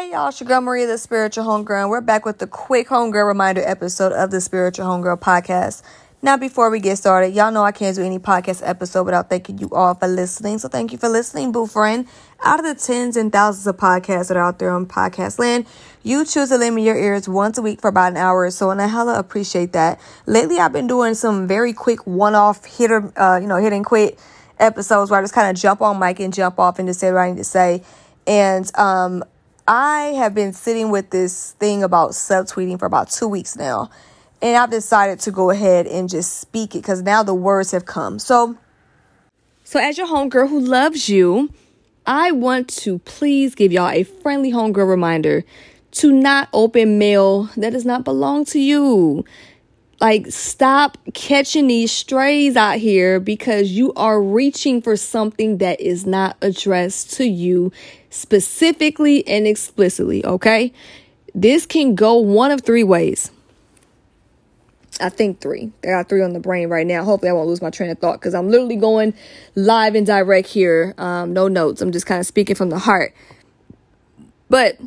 Hey y'all, it's Maria, the Spiritual Homegirl, we're back with the quick Homegirl reminder episode of the Spiritual Homegirl podcast. Now, before we get started, y'all know I can't do any podcast episode without thanking you all for listening. So, thank you for listening, boo friend. Out of the tens and thousands of podcasts that are out there on podcast land, you choose to lend me your ears once a week for about an hour or so, and I hella appreciate that. Lately, I've been doing some very quick one-off hitter, uh, you know, hit and quit episodes where I just kind of jump on mic and jump off and just say what I need to say. And um, I have been sitting with this thing about subtweeting for about two weeks now. And I've decided to go ahead and just speak it because now the words have come. So, so as your homegirl who loves you, I want to please give y'all a friendly homegirl reminder to not open mail that does not belong to you. Like, stop catching these strays out here because you are reaching for something that is not addressed to you specifically and explicitly, okay? This can go one of three ways. I think three. I got three on the brain right now. Hopefully, I won't lose my train of thought because I'm literally going live and direct here. Um, no notes. I'm just kind of speaking from the heart. But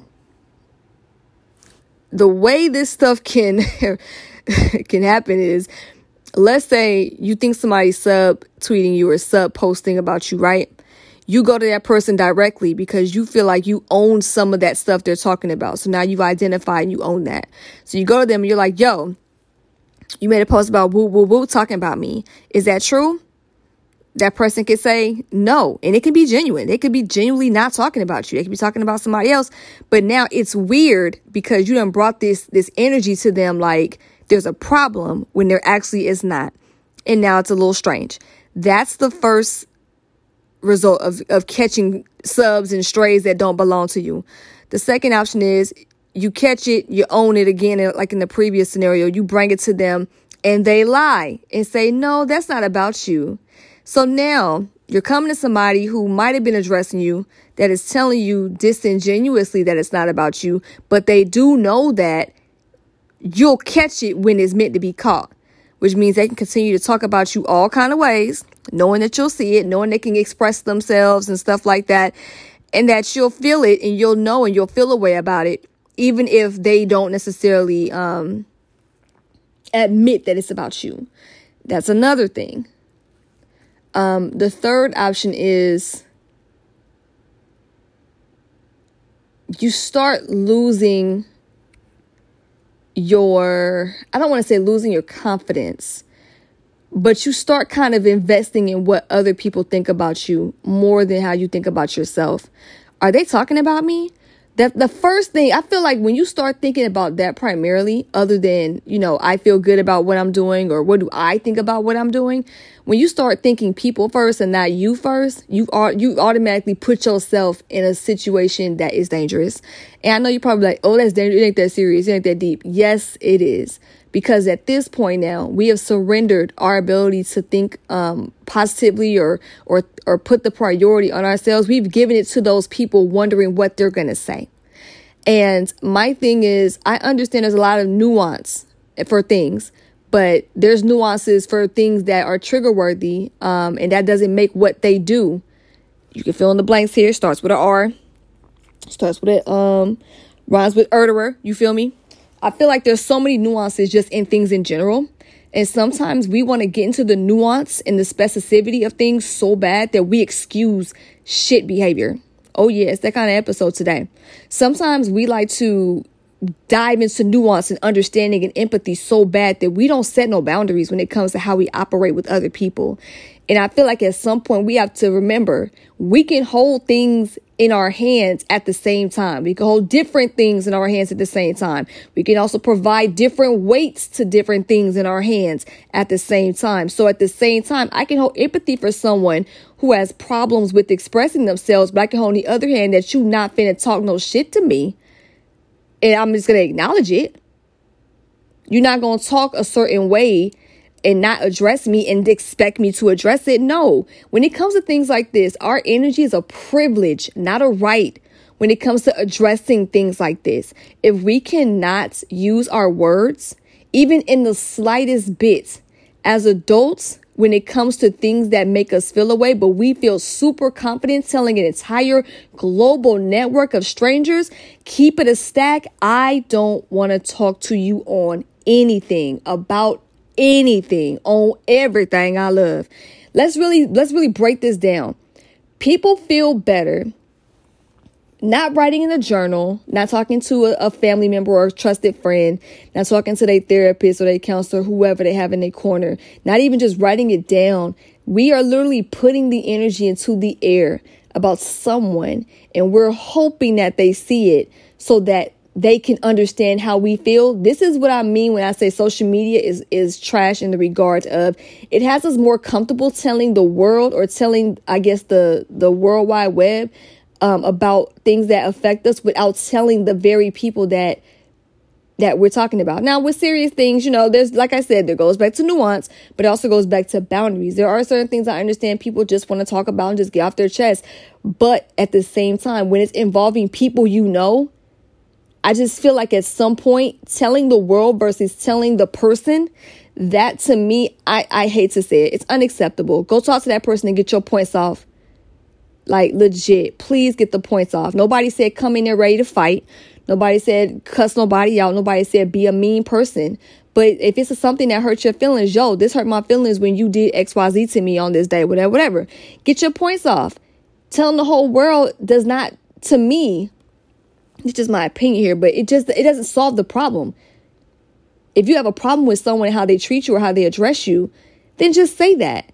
the way this stuff can can happen is let's say you think somebody's sub tweeting you or sub posting about you, right? You go to that person directly because you feel like you own some of that stuff they're talking about. So now you've identified and you own that. So you go to them and you're like, yo, you made a post about woo woo woo talking about me. Is that true? That person could say no, and it can be genuine. They could be genuinely not talking about you. They could be talking about somebody else. But now it's weird because you done brought this this energy to them like there's a problem when there actually is not. And now it's a little strange. That's the first result of, of catching subs and strays that don't belong to you. The second option is you catch it, you own it again, uh, like in the previous scenario, you bring it to them and they lie and say, no, that's not about you. So now you're coming to somebody who might have been addressing you that is telling you disingenuously that it's not about you, but they do know that you'll catch it when it's meant to be caught, which means they can continue to talk about you all kind of ways, knowing that you'll see it, knowing they can express themselves and stuff like that, and that you'll feel it and you'll know and you'll feel a way about it, even if they don't necessarily um, admit that it's about you. That's another thing. Um, the third option is you start losing your, I don't want to say losing your confidence, but you start kind of investing in what other people think about you more than how you think about yourself. Are they talking about me? That the first thing I feel like when you start thinking about that primarily, other than, you know, I feel good about what I'm doing or what do I think about what I'm doing, when you start thinking people first and not you first, you are you automatically put yourself in a situation that is dangerous. And I know you're probably like, oh, that's dangerous, it ain't that serious, it ain't that deep. Yes, it is because at this point now we have surrendered our ability to think um, positively or or or put the priority on ourselves. We've given it to those people wondering what they're going to say. And my thing is i understand there's a lot of nuance for things but there's nuances for things that are trigger worthy um, and that doesn't make what they do. You can fill in the blanks here. Starts with an r. Starts with a um rhymes with erderer you feel me I feel like there's so many nuances just in things in general. And sometimes we want to get into the nuance and the specificity of things so bad that we excuse shit behavior. Oh, yeah, it's that kind of episode today. Sometimes we like to dive into nuance and understanding and empathy so bad that we don't set no boundaries when it comes to how we operate with other people. And I feel like at some point we have to remember we can hold things in our hands at the same time. We can hold different things in our hands at the same time. We can also provide different weights to different things in our hands at the same time. So at the same time, I can hold empathy for someone who has problems with expressing themselves, but I can hold on the other hand that you not finna talk no shit to me. And I'm just gonna acknowledge it. You're not gonna talk a certain way and not address me and expect me to address it. No. When it comes to things like this, our energy is a privilege, not a right. When it comes to addressing things like this, if we cannot use our words, even in the slightest bit, as adults, when it comes to things that make us feel away, but we feel super confident telling an entire global network of strangers, keep it a stack. I don't want to talk to you on anything about anything on everything I love. Let's really let's really break this down. People feel better not writing in a journal, not talking to a, a, family member or trusted friend, not talking to their therapist or their counselor, whoever they have in their corner, not even just writing it down. We are literally putting the energy into the air about someone, and we're hoping that they see it so that they can understand how we feel. This is what I mean when I say social media is is trash in the regard of it has us more comfortable telling the world or telling I guess the the world wide web um, about things that affect us without telling the very people that that we're talking about. Now, with serious things, you know, there's like I said, there goes back to nuance, but it also goes back to boundaries. There are certain things I understand people just want to talk about and just get off their chest. But at the same time, when it's involving people you know, I just feel like at some point telling the world versus telling the person, that to me, I, I hate to say it. It's unacceptable. Go talk to that person and get your points off. Like legit, please get the points off. Nobody said come in there ready to fight. Nobody said cuss nobody out. Nobody said be a mean person. But if it's something that hurts your feelings, yo, this hurt my feelings when you did XYZ to me on this day, whatever, whatever. Get your points off. Telling the whole world does not, to me, it's just my opinion here, but it just it doesn't solve the problem. If you have a problem with someone how they treat you or how they address you, then just say that.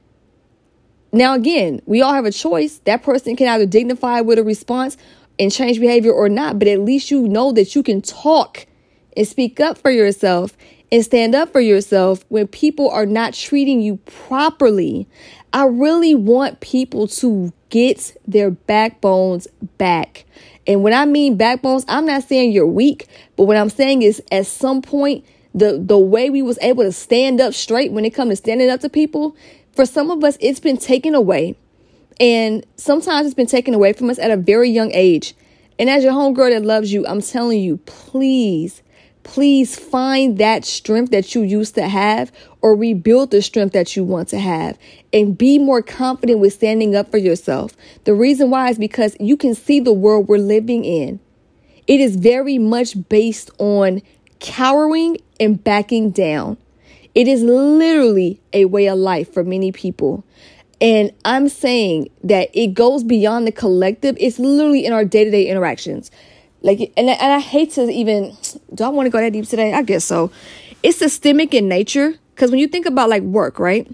Now again, we all have a choice. That person can either dignify with a response and change behavior or not, but at least you know that you can talk and speak up for yourself and stand up for yourself when people are not treating you properly. I really want people to get their backbones back. And when I mean backbones, I'm not saying you're weak, but what I'm saying is at some point the the way we was able to stand up straight when it comes to standing up to people, for some of us it's been taken away. And sometimes it's been taken away from us at a very young age. And as your homegirl that loves you, I'm telling you, please please find that strength that you used to have or rebuild the strength that you want to have and be more confident with standing up for yourself. The reason why is because you can see the world we're living in. It is very much based on cowering and backing down. It is literally a way of life for many people. And I'm saying that it goes beyond the collective. It's literally in our day to day interactions. Like, and, and I hate to even, do I want to go that deep today? I guess so. It's systemic in nature. Because when you think about like work, right?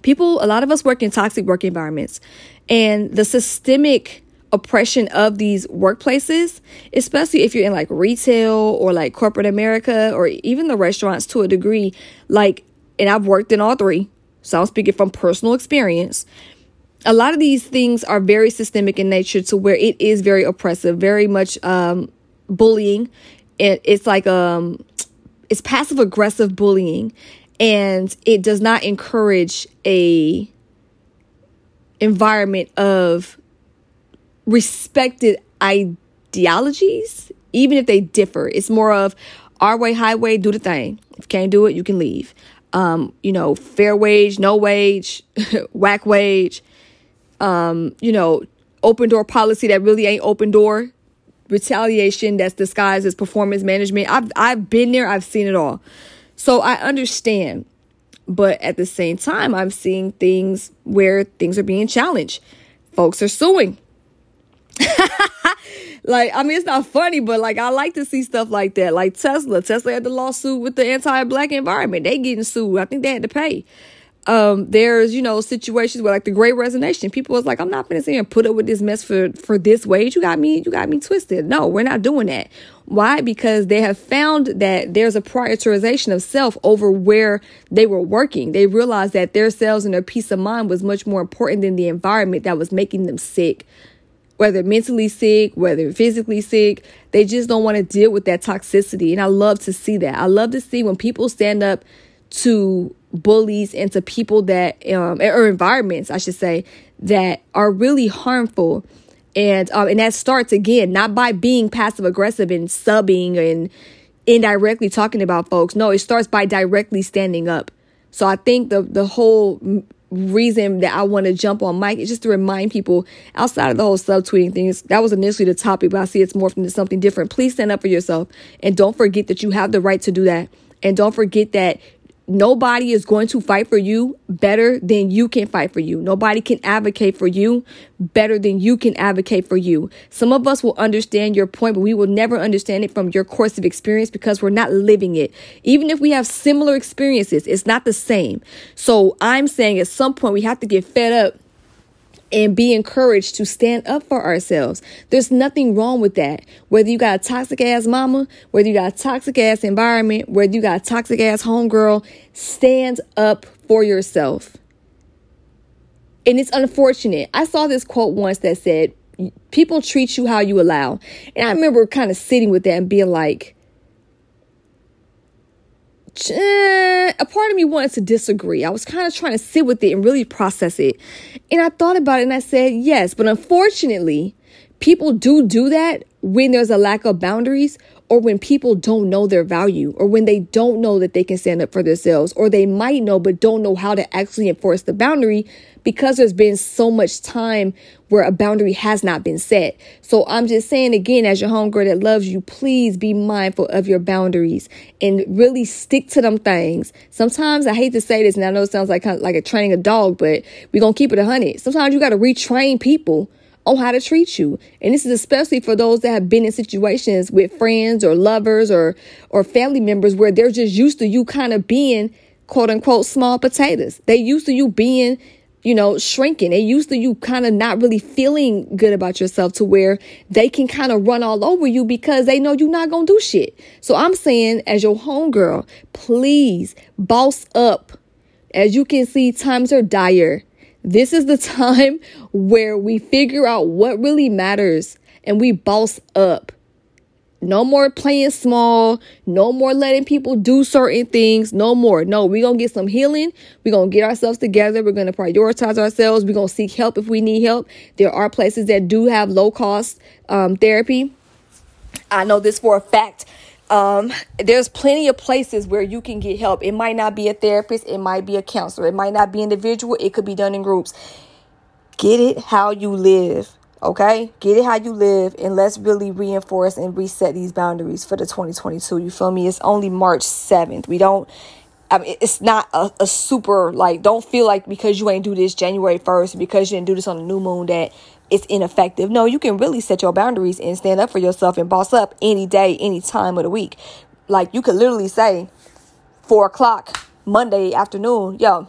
People, a lot of us work in toxic work environments. And the systemic oppression of these workplaces, especially if you're in like retail or like corporate America or even the restaurants to a degree, like, and I've worked in all three. So I'm speaking from personal experience a lot of these things are very systemic in nature to where it is very oppressive, very much um, bullying. It, it's like um, it's passive aggressive bullying, and it does not encourage a environment of respected ideologies, even if they differ. It's more of our way, highway, do the thing. If you can't do it, you can leave. Um, you know, fair wage, no wage, whack wage um, you know, open door policy that really ain't open door, retaliation that's disguised as performance management. I've I've been there, I've seen it all. So I understand. But at the same time, I'm seeing things where things are being challenged. Folks are suing. like, I mean, it's not funny, but like, I like to see stuff like that. Like Tesla. Tesla had the lawsuit with the anti black environment. They getting sued. I think they had to pay um, there's, you know, situations where like the great resignation, people was like, I'm not gonna sit and put up with this mess for, for this wage. You got me, you got me twisted. No, we're not doing that. Why? Because they have found that there's a prioritization of self over where they were working. They realized that their selves and their peace of mind was much more important than the environment that was making them sick. Whether mentally sick, whether physically sick, they just don't want to deal with that toxicity. And I love to see that. I love to see when people stand up to bullies and to people that um or environments I should say that are really harmful and um and that starts again not by being passive aggressive and subbing and indirectly talking about folks no it starts by directly standing up So I think the the whole reason that I want to jump on mic is just to remind people outside of the whole subtweeting things. That was initially the topic, but I see it's morphed into something different. Please stand up for yourself and don't forget that you have the right to do that. And don't forget that Nobody is going to fight for you better than you can fight for you. Nobody can advocate for you better than you can advocate for you. Some of us will understand your point, but we will never understand it from your course of experience because we're not living it. Even if we have similar experiences, it's not the same. So I'm saying at some point we have to get fed up and be encouraged to stand up for ourselves. There's nothing wrong with that. Whether you got a toxic ass mama, whether you got a toxic ass environment, whether you got a toxic ass homegirl, stand up for yourself. And it's unfortunate. I saw this quote once that said, People treat you how you allow. And I remember kind of sitting with that and being like, Eh, a part of me wanted to disagree. I was kind of trying to sit with it and really process it. And I thought about it and I said, yes, but unfortunately, people do do that when there's a lack of boundaries or when people don't know their value or when they don't know that they can stand up for themselves or they might know but don't know how to actually enforce the boundary because there's been so much time where a boundary has not been set. So I'm just saying again, as your homegirl that loves you, please be mindful of your boundaries and really stick to them things. Sometimes I hate to say this, and I know it sounds like like a training a dog, but we're gonna keep it a hundred. Sometimes you got to retrain people on how to treat you. And this is especially for those that have been in situations with friends or lovers or or family members where they're just used to you kind of being quote unquote small potatoes. They used to you being you know, shrinking. They used to you kind of not really feeling good about yourself to where they can kind of run all over you because they know you're not going to do shit. So I'm saying, as your homegirl, please boss up. As you can see, times are dire. This is the time where we figure out what really matters and we boss up. No more playing small. No more letting people do certain things. No more. No, we're going to get some healing. We're going to get ourselves together. We're going to prioritize ourselves. We're going to seek help if we need help. There are places that do have low cost um, therapy. I know this for a fact. Um, there's plenty of places where you can get help. It might not be a therapist, it might be a counselor, it might not be individual, it could be done in groups. Get it how you live. Okay, get it how you live, and let's really reinforce and reset these boundaries for the 2022. You feel me? It's only March 7th. We don't I mean, it's not a, a, super like. Don't feel like because you ain't do this January first, because you didn't do this on the new moon, that it's ineffective. No, you can really set your boundaries and stand up for yourself and boss up any day, any time of the week. Like you could literally say, four o'clock Monday afternoon, yo,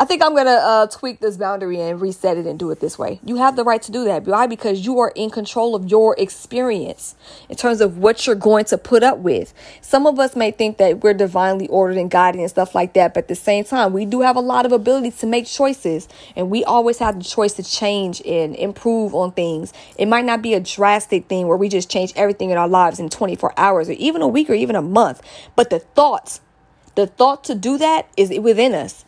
I think I'm gonna uh, tweak this boundary and reset it and do it this way. You have the right to do that. Why? Because you are in control of your experience in terms of what you're going to put up with. Some of us may think that we're divinely ordered and guided and stuff like that, but at the same time, we do have a lot of ability to make choices, and we always have the choice to change and improve on things. It might not be a drastic thing where we just change everything in our lives in 24 hours or even a week or even a month, but the thoughts, the thought to do that is within us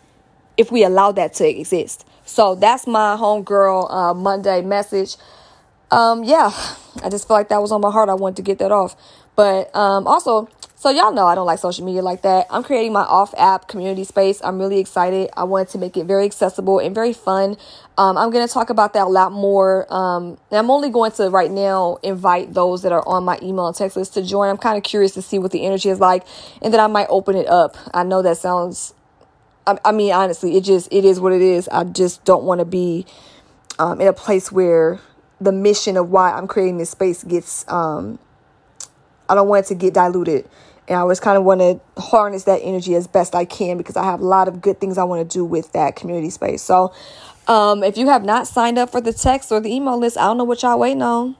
if we allow that to exist. So that's my homegirl uh, Monday message. Um, yeah, I just feel like that was on my heart. I wanted to get that off. But um, also, so y'all know I don't like social media like that. I'm creating my off app community space. I'm really excited. I wanted to make it very accessible and very fun. Um, I'm going to talk about that a lot more. Um, I'm only going to right now invite those that are on my email and text list to join. I'm kind of curious to see what the energy is like, and then I might open it up. I know that sounds I, I mean, honestly, it just it is what it is. I just don't want to be um, in a place where the mission of why I'm creating this space gets. Um, I don't want it to get diluted. And I always kind of want to harness that energy as best I can because I have a lot of good things I want to do with that community space. So, um, if you have not signed up for the text or the email list, I don't know what y'all waiting on.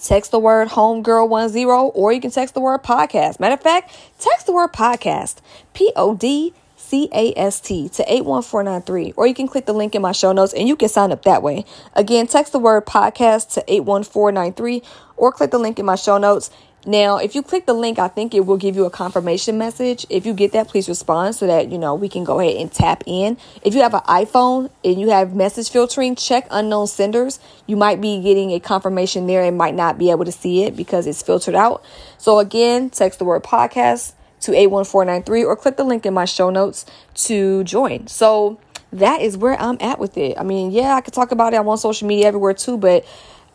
Text the word homegirl10 or you can text the word podcast. Matter of fact, text the word podcast. P O D CAST to 81493, or you can click the link in my show notes and you can sign up that way. Again, text the word podcast to 81493 or click the link in my show notes. Now, if you click the link, I think it will give you a confirmation message. If you get that, please respond so that, you know, we can go ahead and tap in. If you have an iPhone and you have message filtering, check unknown senders. You might be getting a confirmation there and might not be able to see it because it's filtered out. So again, text the word podcast to 81493 or click the link in my show notes to join. So that is where I'm at with it. I mean, yeah, I could talk about it. I'm on social media everywhere too, but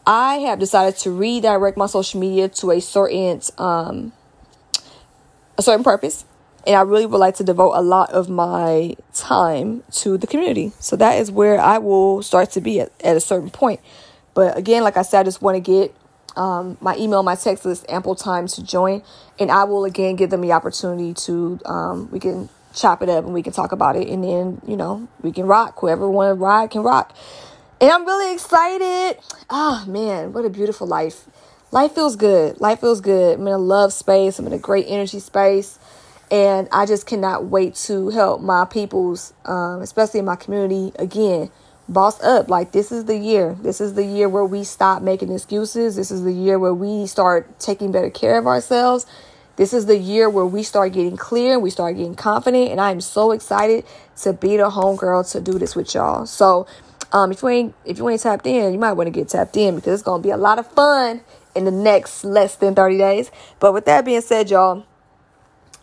I have decided to redirect my social media to a certain um a certain purpose. And I really would like to devote a lot of my time to the community. So that is where I will start to be at, at a certain point. But again, like I said, I just want to get um, my email, my text list ample time to join. And I will again give them the opportunity to, um, we can chop it up and we can talk about it. And then, you know, we can rock. Whoever want to ride can rock. And I'm really excited. Oh, man, what a beautiful life. Life feels good. Life feels good. I'm in a love space. I'm in a great energy space and I just cannot wait to help my peoples, um, especially in my community, again, boss up. Like, this is the year. This is the year where we stop making excuses. This is the year where we start taking better care of ourselves. This is the year where we start getting clear and we start getting confident. And I am so excited to be the homegirl to do this with y'all. So, um, if you ain't if you ain't tapped in, you might want to get tapped in because it's gonna be a lot of fun in the next less than 30 days. But with that being said, y'all,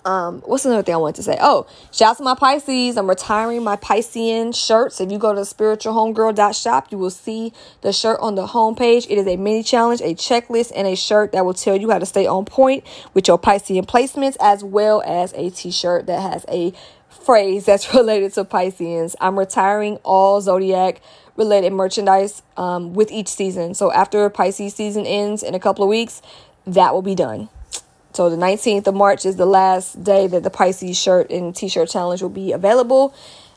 um, what's another thing I wanted to say? Oh, shout out to my Pisces. I'm retiring my Piscean shirts. If you go to spiritualhomegirl.shop, you will see the shirt on the homepage. It is a mini challenge, a checklist, and a shirt that will tell you how to stay on point with your Piscean placements, as well as a t-shirt that has a phrase that's related to Pisceans. I'm retiring all zodiac related merchandise um, with each season. So after Pisces season ends in a couple of weeks, that will be done. So the 19th of March is the last day that the Pisces shirt and t-shirt challenge will be available.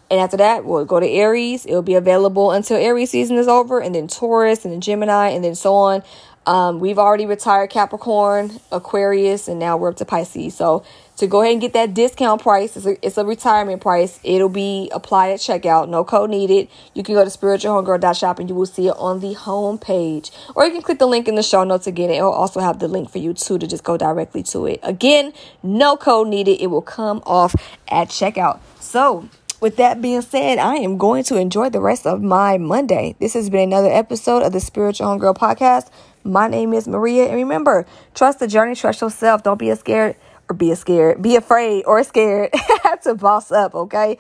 And after that, we'll go to Aries. It'll be available until Aries season is over, and then Taurus, and then Gemini, and then so on. Um, we've already retired Capricorn, Aquarius, and now we're up to Pisces. So to go ahead and get that discount price, it's a, it's a retirement price. It'll be applied at checkout. No code needed. You can go to spiritualhomegirl.shop and you will see it on the home page. Or you can click the link in the show notes again. It'll also have the link for you too to just go directly to it. Again, no code needed. It will come off at checkout. So with that being said, I am going to enjoy the rest of my Monday. This has been another episode of the Spiritual Homegirl podcast. My name is Maria. And remember, trust the journey, trust yourself. Don't be a scared or be a scared, be afraid or scared to boss up, okay?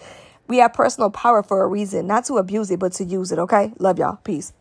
We have personal power for a reason, not to abuse it, but to use it, okay? Love y'all. Peace.